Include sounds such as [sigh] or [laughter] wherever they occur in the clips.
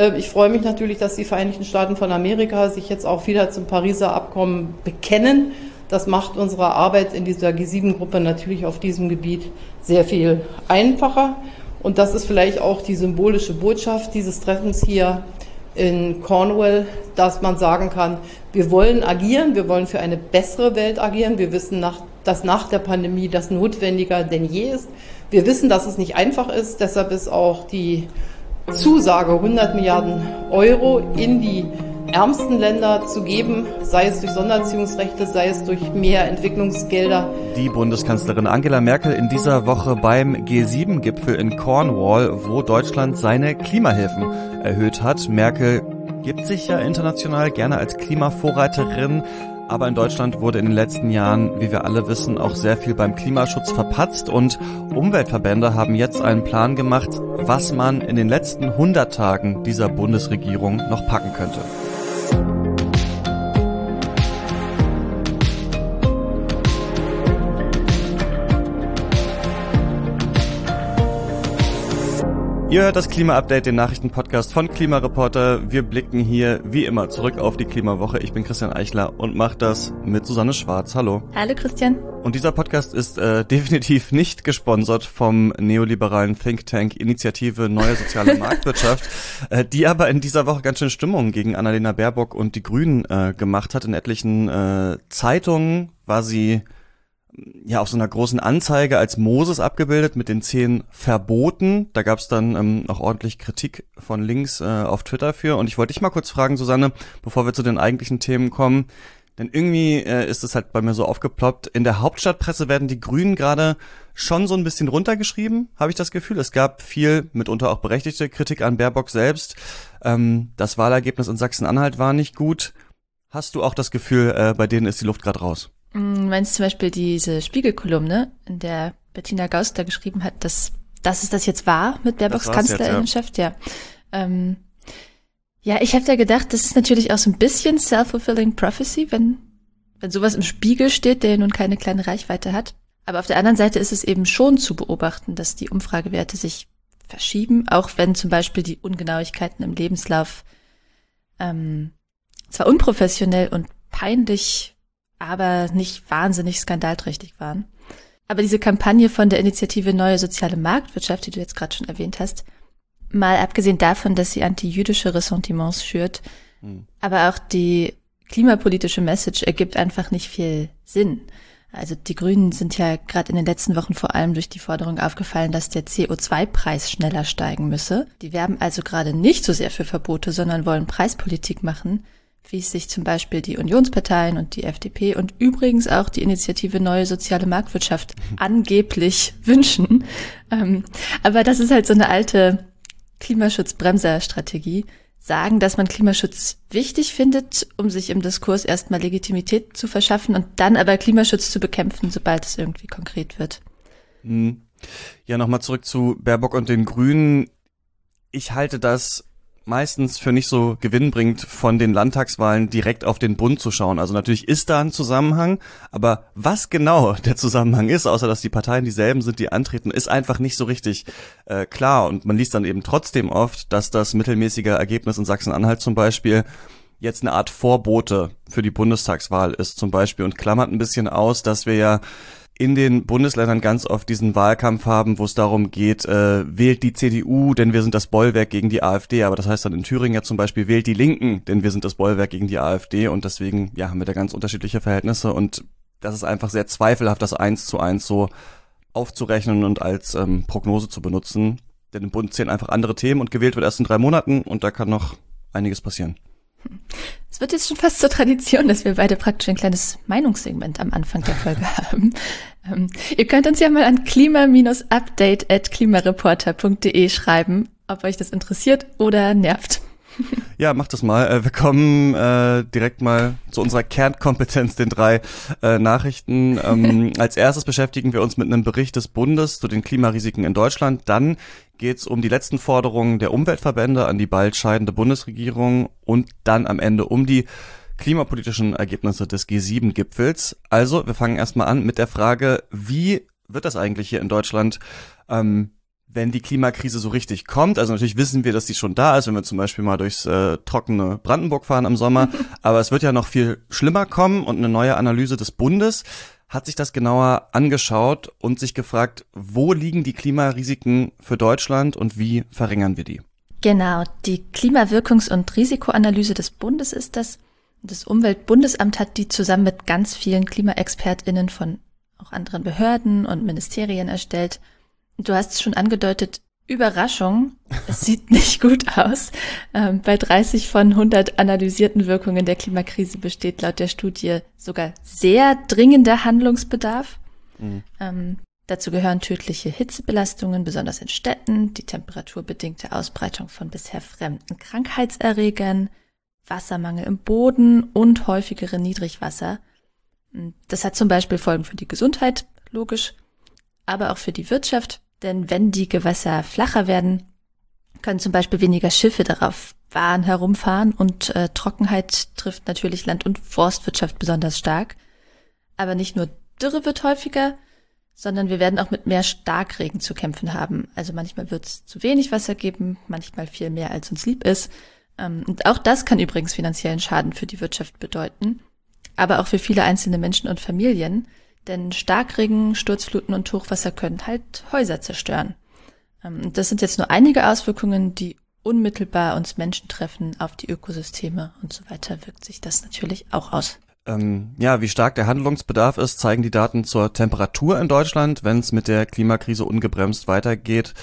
Äh, ich freue mich natürlich, dass die Vereinigten Staaten von Amerika sich jetzt auch wieder zum Pariser Abkommen bekennen. Das macht unsere Arbeit in dieser G7-Gruppe natürlich auf diesem Gebiet sehr viel einfacher. Und das ist vielleicht auch die symbolische Botschaft dieses Treffens hier in Cornwall, dass man sagen kann, wir wollen agieren, wir wollen für eine bessere Welt agieren. Wir wissen, dass nach der Pandemie das notwendiger denn je ist. Wir wissen, dass es nicht einfach ist. Deshalb ist auch die Zusage 100 Milliarden Euro in die ärmsten Länder zu geben, sei es durch Sondererziehungsrechte, sei es durch mehr Entwicklungsgelder. Die Bundeskanzlerin Angela Merkel in dieser Woche beim G7-Gipfel in Cornwall, wo Deutschland seine Klimahilfen erhöht hat. Merkel gibt sich ja international gerne als Klimavorreiterin. Aber in Deutschland wurde in den letzten Jahren, wie wir alle wissen, auch sehr viel beim Klimaschutz verpatzt und Umweltverbände haben jetzt einen Plan gemacht, was man in den letzten 100 Tagen dieser Bundesregierung noch packen könnte. Ihr hört das Klima-Update, den Nachrichtenpodcast von Klimareporter. Wir blicken hier wie immer zurück auf die Klimawoche. Ich bin Christian Eichler und mache das mit Susanne Schwarz. Hallo. Hallo Christian. Und dieser Podcast ist äh, [laughs] definitiv nicht gesponsert vom neoliberalen Think Tank Initiative Neue Soziale [laughs] Marktwirtschaft, äh, die aber in dieser Woche ganz schön Stimmung gegen Annalena Baerbock und die Grünen äh, gemacht hat. In etlichen äh, Zeitungen war sie ja auf so einer großen Anzeige als Moses abgebildet mit den zehn Verboten. Da gab es dann ähm, auch ordentlich Kritik von links äh, auf Twitter für. Und ich wollte dich mal kurz fragen, Susanne, bevor wir zu den eigentlichen Themen kommen. Denn irgendwie äh, ist es halt bei mir so aufgeploppt. In der Hauptstadtpresse werden die Grünen gerade schon so ein bisschen runtergeschrieben, habe ich das Gefühl. Es gab viel, mitunter auch berechtigte Kritik an Baerbock selbst. Ähm, das Wahlergebnis in Sachsen-Anhalt war nicht gut. Hast du auch das Gefühl, äh, bei denen ist die Luft gerade raus? Mm, meinst zum Beispiel diese Spiegelkolumne, in der Bettina Gauster geschrieben hat, dass, dass es das jetzt war mit Baerbocks Kanzlerinnenschaft? Ja. Ja, ähm, ja ich habe da gedacht, das ist natürlich auch so ein bisschen self-fulfilling prophecy, wenn, wenn sowas im Spiegel steht, der nun keine kleine Reichweite hat. Aber auf der anderen Seite ist es eben schon zu beobachten, dass die Umfragewerte sich verschieben, auch wenn zum Beispiel die Ungenauigkeiten im Lebenslauf ähm, zwar unprofessionell und peinlich aber nicht wahnsinnig skandalträchtig waren. Aber diese Kampagne von der Initiative Neue Soziale Marktwirtschaft, die du jetzt gerade schon erwähnt hast, mal abgesehen davon, dass sie anti-jüdische Ressentiments schürt, mhm. aber auch die klimapolitische Message ergibt einfach nicht viel Sinn. Also die Grünen sind ja gerade in den letzten Wochen vor allem durch die Forderung aufgefallen, dass der CO2-Preis schneller steigen müsse. Die werben also gerade nicht so sehr für Verbote, sondern wollen Preispolitik machen, wie es sich zum Beispiel die Unionsparteien und die FDP und übrigens auch die Initiative Neue Soziale Marktwirtschaft [laughs] angeblich wünschen. Ähm, aber das ist halt so eine alte Klimaschutzbremser-Strategie. Sagen, dass man Klimaschutz wichtig findet, um sich im Diskurs erstmal Legitimität zu verschaffen und dann aber Klimaschutz zu bekämpfen, sobald es irgendwie konkret wird. Hm. Ja, nochmal zurück zu Baerbock und den Grünen. Ich halte das meistens für nicht so gewinnbringend, von den Landtagswahlen direkt auf den Bund zu schauen. Also natürlich ist da ein Zusammenhang, aber was genau [laughs] der Zusammenhang ist, außer dass die Parteien dieselben sind, die antreten, ist einfach nicht so richtig äh, klar. Und man liest dann eben trotzdem oft, dass das mittelmäßige Ergebnis in Sachsen-Anhalt zum Beispiel jetzt eine Art Vorbote für die Bundestagswahl ist zum Beispiel und klammert ein bisschen aus, dass wir ja in den Bundesländern ganz oft diesen Wahlkampf haben, wo es darum geht, äh, wählt die CDU, denn wir sind das Bollwerk gegen die AfD. Aber das heißt dann in Thüringen ja zum Beispiel, wählt die Linken, denn wir sind das Bollwerk gegen die AfD. Und deswegen, ja, haben wir da ganz unterschiedliche Verhältnisse. Und das ist einfach sehr zweifelhaft, das eins zu eins so aufzurechnen und als ähm, Prognose zu benutzen. Denn im Bund zählen einfach andere Themen und gewählt wird erst in drei Monaten und da kann noch einiges passieren. Es wird jetzt schon fast zur Tradition, dass wir beide praktisch ein kleines Meinungssegment am Anfang der Folge [laughs] haben. Ähm, ihr könnt uns ja mal an klima-update at klimareporter.de schreiben, ob euch das interessiert oder nervt. Ja, mach das mal. Äh, wir kommen äh, direkt mal zu unserer Kernkompetenz, den drei äh, Nachrichten. Ähm, [laughs] als erstes beschäftigen wir uns mit einem Bericht des Bundes zu den Klimarisiken in Deutschland. Dann geht es um die letzten Forderungen der Umweltverbände an die bald scheidende Bundesregierung und dann am Ende um die klimapolitischen Ergebnisse des G7-Gipfels. Also, wir fangen erstmal an mit der Frage, wie wird das eigentlich hier in Deutschland ähm, wenn die Klimakrise so richtig kommt. Also natürlich wissen wir, dass die schon da ist, wenn wir zum Beispiel mal durchs äh, trockene Brandenburg fahren im Sommer. [laughs] Aber es wird ja noch viel schlimmer kommen und eine neue Analyse des Bundes hat sich das genauer angeschaut und sich gefragt, wo liegen die Klimarisiken für Deutschland und wie verringern wir die? Genau, die Klimawirkungs- und Risikoanalyse des Bundes ist das. Das Umweltbundesamt hat die zusammen mit ganz vielen Klimaexpertinnen von auch anderen Behörden und Ministerien erstellt. Du hast es schon angedeutet, Überraschung, es sieht [laughs] nicht gut aus. Ähm, bei 30 von 100 analysierten Wirkungen der Klimakrise besteht laut der Studie sogar sehr dringender Handlungsbedarf. Mhm. Ähm, dazu gehören tödliche Hitzebelastungen, besonders in Städten, die temperaturbedingte Ausbreitung von bisher fremden Krankheitserregern, Wassermangel im Boden und häufigere Niedrigwasser. Das hat zum Beispiel Folgen für die Gesundheit, logisch, aber auch für die Wirtschaft, denn wenn die Gewässer flacher werden, können zum Beispiel weniger Schiffe darauf fahren, herumfahren und äh, Trockenheit trifft natürlich Land- und Forstwirtschaft besonders stark. Aber nicht nur Dürre wird häufiger, sondern wir werden auch mit mehr Starkregen zu kämpfen haben. Also manchmal wird es zu wenig Wasser geben, manchmal viel mehr, als uns lieb ist. Ähm, und auch das kann übrigens finanziellen Schaden für die Wirtschaft bedeuten, aber auch für viele einzelne Menschen und Familien. Denn Starkregen, Sturzfluten und Hochwasser können halt Häuser zerstören. Ähm, das sind jetzt nur einige Auswirkungen, die unmittelbar uns Menschen treffen, auf die Ökosysteme und so weiter wirkt sich das natürlich auch aus. Ähm, ja, wie stark der Handlungsbedarf ist, zeigen die Daten zur Temperatur in Deutschland. Wenn es mit der Klimakrise ungebremst weitergeht,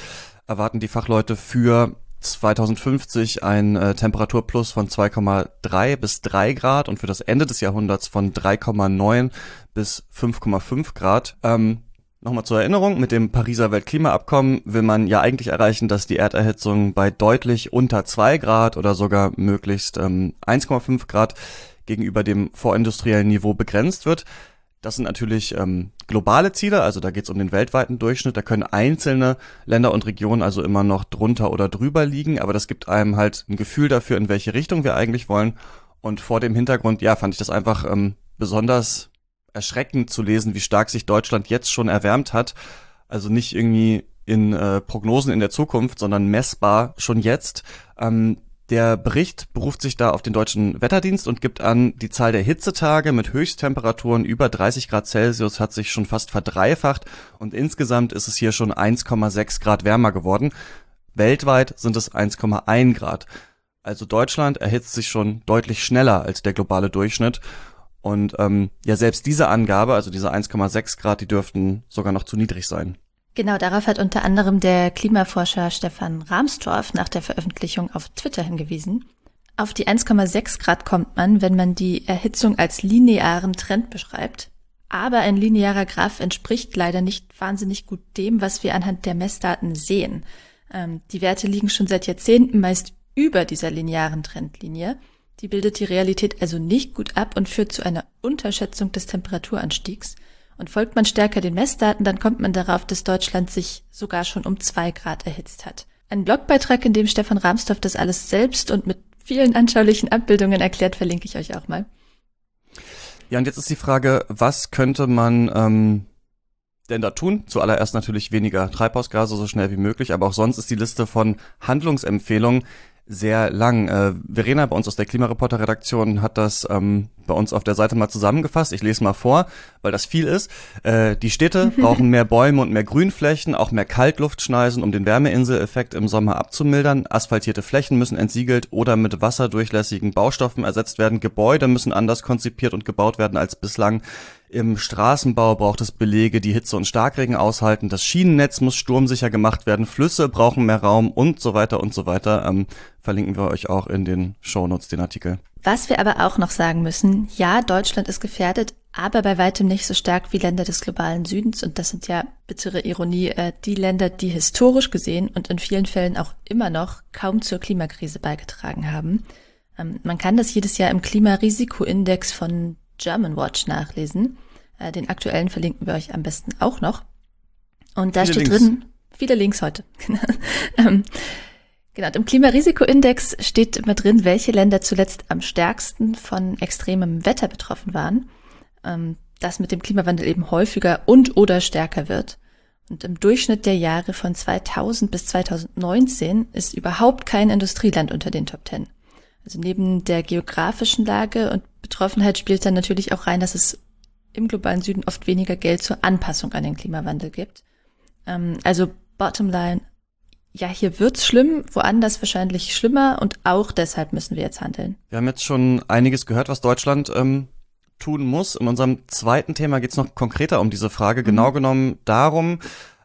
erwarten die Fachleute für 2050 ein äh, Temperaturplus von 2,3 bis 3 Grad und für das Ende des Jahrhunderts von 3,9 bis 5,5 Grad. Ähm, Nochmal zur Erinnerung, mit dem Pariser Weltklimaabkommen will man ja eigentlich erreichen, dass die Erderhitzung bei deutlich unter 2 Grad oder sogar möglichst ähm, 1,5 Grad gegenüber dem vorindustriellen Niveau begrenzt wird. Das sind natürlich ähm, globale Ziele, also da geht es um den weltweiten Durchschnitt. Da können einzelne Länder und Regionen also immer noch drunter oder drüber liegen, aber das gibt einem halt ein Gefühl dafür, in welche Richtung wir eigentlich wollen. Und vor dem Hintergrund, ja, fand ich das einfach ähm, besonders erschreckend zu lesen, wie stark sich Deutschland jetzt schon erwärmt hat. Also nicht irgendwie in äh, Prognosen in der Zukunft, sondern messbar schon jetzt. Ähm, der Bericht beruft sich da auf den deutschen Wetterdienst und gibt an, die Zahl der Hitzetage mit Höchsttemperaturen über 30 Grad Celsius hat sich schon fast verdreifacht und insgesamt ist es hier schon 1,6 Grad wärmer geworden. Weltweit sind es 1,1 Grad. Also Deutschland erhitzt sich schon deutlich schneller als der globale Durchschnitt und ähm, ja, selbst diese Angabe, also diese 1,6 Grad, die dürften sogar noch zu niedrig sein. Genau, darauf hat unter anderem der Klimaforscher Stefan Rahmstorff nach der Veröffentlichung auf Twitter hingewiesen. Auf die 1,6 Grad kommt man, wenn man die Erhitzung als linearen Trend beschreibt. Aber ein linearer Graph entspricht leider nicht wahnsinnig gut dem, was wir anhand der Messdaten sehen. Ähm, die Werte liegen schon seit Jahrzehnten meist über dieser linearen Trendlinie. Die bildet die Realität also nicht gut ab und führt zu einer Unterschätzung des Temperaturanstiegs. Und folgt man stärker den Messdaten, dann kommt man darauf, dass Deutschland sich sogar schon um zwei Grad erhitzt hat. Ein Blogbeitrag, in dem Stefan Rahmstorff das alles selbst und mit vielen anschaulichen Abbildungen erklärt, verlinke ich euch auch mal. Ja, und jetzt ist die Frage, was könnte man ähm, denn da tun? Zuallererst natürlich weniger Treibhausgase so schnell wie möglich, aber auch sonst ist die Liste von Handlungsempfehlungen sehr lang. Äh, Verena bei uns aus der Klimareporter-Redaktion hat das ähm, bei uns auf der Seite mal zusammengefasst. Ich lese mal vor, weil das viel ist. Äh, die Städte [laughs] brauchen mehr Bäume und mehr Grünflächen, auch mehr Kaltluftschneisen, um den Wärmeinseleffekt im Sommer abzumildern. Asphaltierte Flächen müssen entsiegelt oder mit wasserdurchlässigen Baustoffen ersetzt werden. Gebäude müssen anders konzipiert und gebaut werden als bislang. Im Straßenbau braucht es Belege, die Hitze und Starkregen aushalten. Das Schienennetz muss sturmsicher gemacht werden. Flüsse brauchen mehr Raum und so weiter und so weiter. Ähm, verlinken wir euch auch in den Shownotes den Artikel. Was wir aber auch noch sagen müssen, ja, Deutschland ist gefährdet, aber bei weitem nicht so stark wie Länder des globalen Südens. Und das sind ja, bittere Ironie, äh, die Länder, die historisch gesehen und in vielen Fällen auch immer noch kaum zur Klimakrise beigetragen haben. Ähm, man kann das jedes Jahr im Klimarisikoindex von Germanwatch nachlesen. Äh, den aktuellen verlinken wir euch am besten auch noch. Und da viele steht Links. drin, viele Links heute. [laughs] Genau, im Klimarisikoindex steht immer drin, welche Länder zuletzt am stärksten von extremem Wetter betroffen waren. Ähm, das mit dem Klimawandel eben häufiger und oder stärker wird. Und im Durchschnitt der Jahre von 2000 bis 2019 ist überhaupt kein Industrieland unter den Top Ten. Also neben der geografischen Lage und Betroffenheit spielt dann natürlich auch rein, dass es im globalen Süden oft weniger Geld zur Anpassung an den Klimawandel gibt. Ähm, also bottom line, ja, hier wird's schlimm, woanders wahrscheinlich schlimmer und auch deshalb müssen wir jetzt handeln. Wir haben jetzt schon einiges gehört, was Deutschland ähm, tun muss. In unserem zweiten Thema geht's noch konkreter um diese Frage, genau mhm. genau genommen darum,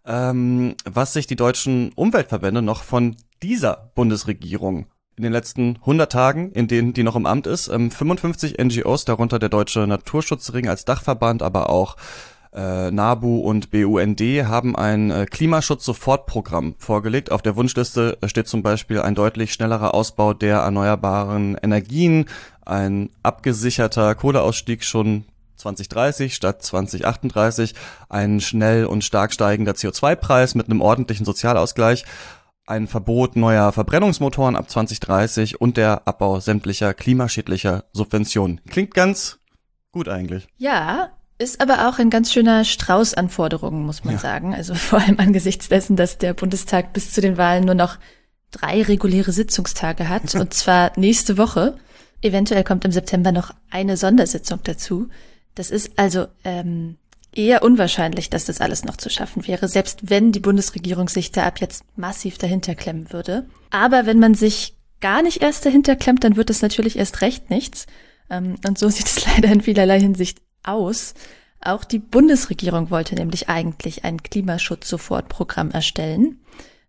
ähm, was sich die deutschen Umweltverbände noch von dieser Bundesregierung in den letzten 100 Tagen, in denen die noch im Amt ist, ähm, 55 NGOs, darunter der Deutsche Naturschutzring als Dachverband, aber auch äh, NABU und BUND haben ein äh, Klimaschutz-Sofortprogramm vorgelegt. Auf der Wunschliste steht zum Beispiel ein deutlich schnellerer Ausbau der erneuerbaren Energien, ein abgesicherter Kohleausstieg schon 2030 statt 2038, ein schnell und stark steigender CO2-Preis mit einem ordentlichen Sozialausgleich ein Verbot neuer Verbrennungsmotoren ab 2030 und der Abbau sämtlicher klimaschädlicher Subventionen. Klingt ganz gut eigentlich. Ja, ist aber auch ein ganz schöner Strauß an Forderungen, muss man ja. sagen. Also [laughs] vor allem angesichts dessen, dass der Bundestag bis zu den Wahlen nur noch drei reguläre Sitzungstage hat, [laughs] und zwar nächste Woche. Eventuell kommt im September noch eine Sondersitzung dazu. Das ist also ähm, eher unwahrscheinlich, dass das alles noch zu schaffen wäre, selbst wenn die Bundesregierung sich da ab jetzt massiv dahinter klemmen würde. Aber wenn man sich gar nicht erst dahinter klemmt, dann wird es natürlich erst recht nichts. Ähm, und so [laughs] sieht es leider in vielerlei Hinsicht aus. Auch die Bundesregierung wollte nämlich eigentlich ein Klimaschutz-Sofortprogramm erstellen.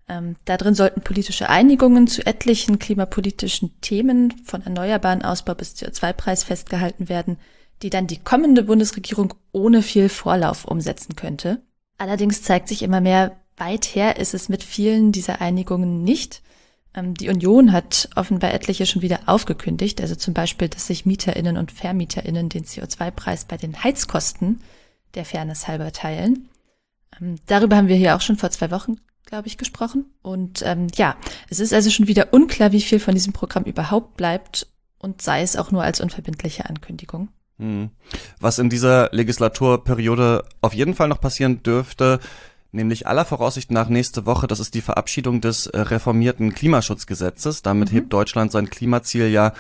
Ähm, darin sollten politische Einigungen zu etlichen klimapolitischen Themen von erneuerbaren Ausbau bis CO2-Preis festgehalten werden die dann die kommende Bundesregierung ohne viel Vorlauf umsetzen könnte. Allerdings zeigt sich immer mehr, weit her ist es mit vielen dieser Einigungen nicht. Ähm, die Union hat offenbar etliche schon wieder aufgekündigt, also zum Beispiel, dass sich Mieterinnen und Vermieterinnen den CO2-Preis bei den Heizkosten der Fairness halber teilen. Ähm, darüber haben wir hier auch schon vor zwei Wochen, glaube ich, gesprochen. Und ähm, ja, es ist also schon wieder unklar, wie viel von diesem Programm überhaupt bleibt und sei es auch nur als unverbindliche Ankündigung. Hm. Was in dieser Legislaturperiode auf jeden Fall noch passieren dürfte, nämlich aller Voraussicht nach nächste Woche, das ist die Verabschiedung des äh, reformierten Klimaschutzgesetzes. Damit mhm. hebt Deutschland sein Klimaziel ja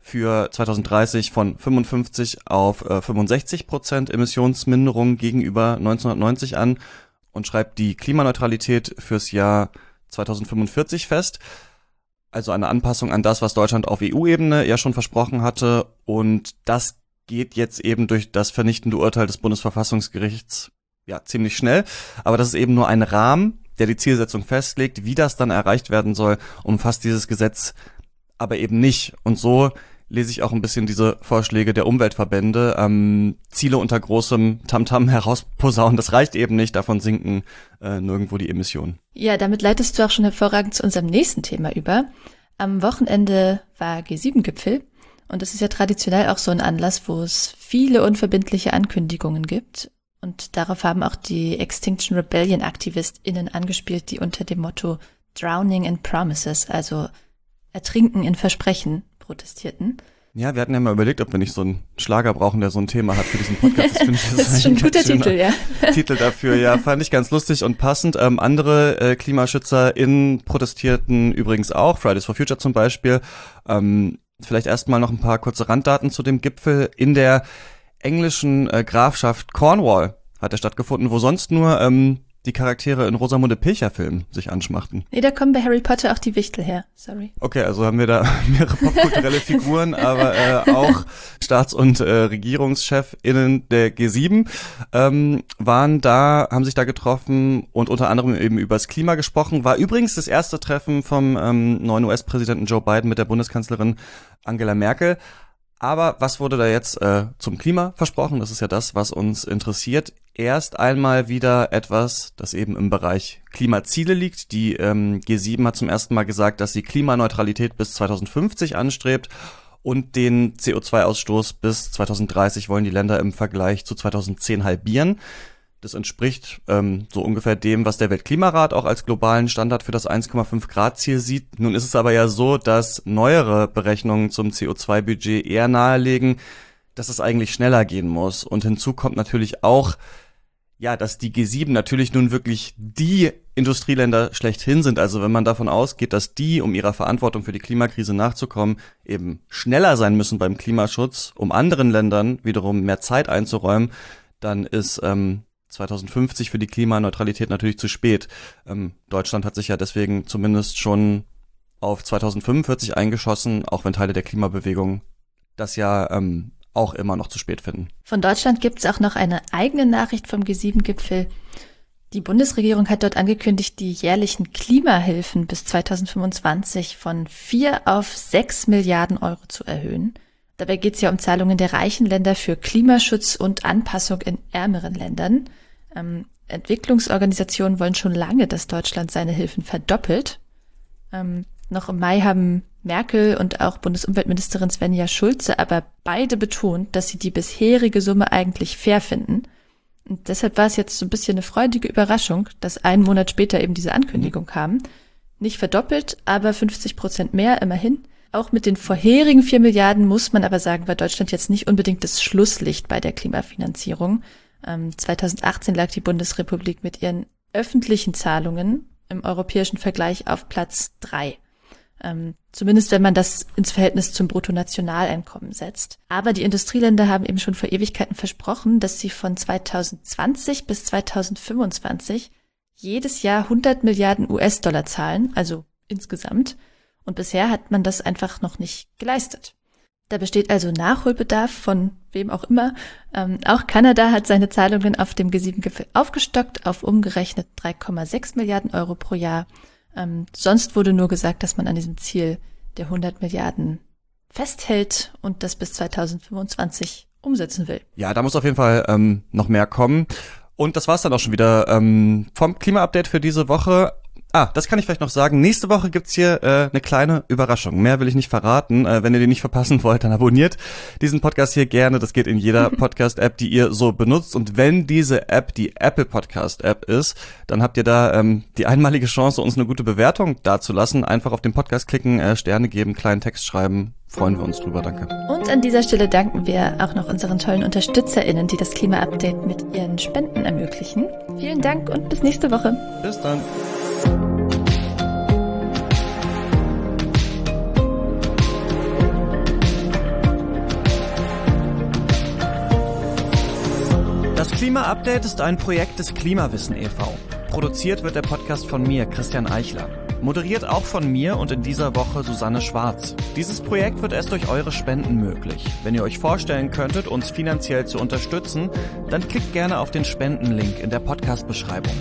für 2030 von 55 auf 65 äh, Prozent Emissionsminderung gegenüber 1990 an und schreibt die Klimaneutralität fürs Jahr 2045 fest. Also eine Anpassung an das, was Deutschland auf EU-Ebene ja schon versprochen hatte. Und das geht jetzt eben durch das vernichtende Urteil des Bundesverfassungsgerichts ja ziemlich schnell. Aber das ist eben nur ein Rahmen, der die Zielsetzung festlegt. Wie das dann erreicht werden soll, umfasst dieses Gesetz aber eben nicht. Und so lese ich auch ein bisschen diese Vorschläge der Umweltverbände. Ähm, Ziele unter großem Tamtam -Tam [laughs] herausposaunen, das reicht eben nicht, davon sinken äh, nirgendwo die Emissionen. Ja, damit leitest du auch schon hervorragend zu unserem nächsten Thema über. Am Wochenende war G7-Gipfel und es ist ja traditionell auch so ein Anlass, wo es viele unverbindliche Ankündigungen gibt. Und darauf haben auch die Extinction Rebellion AktivistInnen angespielt, die unter dem Motto Drowning in Promises, also Ertrinken in Versprechen, protestierten. Ja, wir hatten ja mal überlegt, ob wir nicht so einen Schlager brauchen, der so ein Thema hat für diesen Podcast. Das, ich, [laughs] das, das ist schon ein guter Titel, ja. [laughs] Titel dafür, ja, fand ich ganz lustig und passend. Ähm, andere äh, KlimaschützerInnen protestierten übrigens auch, Fridays for Future zum Beispiel. Ähm, Vielleicht erstmal noch ein paar kurze Randdaten zu dem Gipfel. In der englischen äh, Grafschaft Cornwall hat er stattgefunden, wo sonst nur ähm, die Charaktere in Rosamunde Pilcher-Filmen sich anschmachten. Nee, da kommen bei Harry Potter auch die Wichtel her. Sorry. Okay, also haben wir da [laughs] mehrere popkulturelle Figuren, [laughs] aber äh, auch Staats- und äh, RegierungschefInnen der G7 ähm, waren da, haben sich da getroffen und unter anderem eben über das Klima gesprochen. War übrigens das erste Treffen vom ähm, neuen US-Präsidenten Joe Biden mit der Bundeskanzlerin Angela Merkel. Aber was wurde da jetzt äh, zum Klima versprochen? Das ist ja das, was uns interessiert. Erst einmal wieder etwas, das eben im Bereich Klimaziele liegt. Die ähm, G7 hat zum ersten Mal gesagt, dass sie Klimaneutralität bis 2050 anstrebt und den CO2-Ausstoß bis 2030 wollen die Länder im Vergleich zu 2010 halbieren. Das entspricht ähm, so ungefähr dem, was der Weltklimarat auch als globalen Standard für das 1,5 Grad Ziel sieht. Nun ist es aber ja so, dass neuere Berechnungen zum CO2-Budget eher nahelegen, dass es eigentlich schneller gehen muss. Und hinzu kommt natürlich auch, ja, dass die G7 natürlich nun wirklich die Industrieländer schlechthin sind. Also wenn man davon ausgeht, dass die, um ihrer Verantwortung für die Klimakrise nachzukommen, eben schneller sein müssen beim Klimaschutz, um anderen Ländern wiederum mehr Zeit einzuräumen, dann ist ähm, 2050 für die Klimaneutralität natürlich zu spät. Ähm, Deutschland hat sich ja deswegen zumindest schon auf 2045 eingeschossen, auch wenn Teile der Klimabewegung das ja ähm, auch immer noch zu spät finden. Von Deutschland gibt es auch noch eine eigene Nachricht vom G7-Gipfel. Die Bundesregierung hat dort angekündigt, die jährlichen Klimahilfen bis 2025 von vier auf sechs Milliarden Euro zu erhöhen. Dabei geht es ja um Zahlungen der reichen Länder für Klimaschutz und Anpassung in ärmeren Ländern. Ähm, Entwicklungsorganisationen wollen schon lange, dass Deutschland seine Hilfen verdoppelt. Ähm, noch im Mai haben Merkel und auch Bundesumweltministerin Svenja Schulze aber beide betont, dass sie die bisherige Summe eigentlich fair finden. Und deshalb war es jetzt so ein bisschen eine freudige Überraschung, dass einen Monat später eben diese Ankündigung mhm. kam. Nicht verdoppelt, aber 50 Prozent mehr immerhin. Auch mit den vorherigen vier Milliarden muss man aber sagen, war Deutschland jetzt nicht unbedingt das Schlusslicht bei der Klimafinanzierung. Ähm, 2018 lag die Bundesrepublik mit ihren öffentlichen Zahlungen im europäischen Vergleich auf Platz drei. Ähm, zumindest wenn man das ins Verhältnis zum Bruttonationaleinkommen setzt. Aber die Industrieländer haben eben schon vor Ewigkeiten versprochen, dass sie von 2020 bis 2025 jedes Jahr 100 Milliarden US-Dollar zahlen, also insgesamt. Und bisher hat man das einfach noch nicht geleistet. Da besteht also Nachholbedarf von wem auch immer. Ähm, auch Kanada hat seine Zahlungen auf dem G7-Gipfel aufgestockt auf umgerechnet 3,6 Milliarden Euro pro Jahr. Ähm, sonst wurde nur gesagt, dass man an diesem Ziel der 100 Milliarden festhält und das bis 2025 umsetzen will. Ja, da muss auf jeden Fall ähm, noch mehr kommen. Und das war's dann auch schon wieder ähm, vom Klima-Update für diese Woche. Ah, das kann ich vielleicht noch sagen. Nächste Woche gibt's hier äh, eine kleine Überraschung. Mehr will ich nicht verraten. Äh, wenn ihr die nicht verpassen [laughs] wollt, dann abonniert diesen Podcast hier gerne. Das geht in jeder [laughs] Podcast-App, die ihr so benutzt. Und wenn diese App die Apple Podcast-App ist, dann habt ihr da ähm, die einmalige Chance, uns eine gute Bewertung dazulassen. Einfach auf den Podcast klicken, äh, Sterne geben, kleinen Text schreiben. Freuen wir uns drüber. Danke. Und an dieser Stelle danken wir auch noch unseren tollen UnterstützerInnen, die das Klima-Update mit ihren Spenden ermöglichen. Vielen Dank und bis nächste Woche. Bis dann. Das Klima-Update ist ein Projekt des Klimawissen e.V. Produziert wird der Podcast von mir, Christian Eichler. Moderiert auch von mir und in dieser Woche Susanne Schwarz. Dieses Projekt wird erst durch eure Spenden möglich. Wenn ihr euch vorstellen könntet, uns finanziell zu unterstützen, dann klickt gerne auf den Spendenlink in der Podcast-Beschreibung.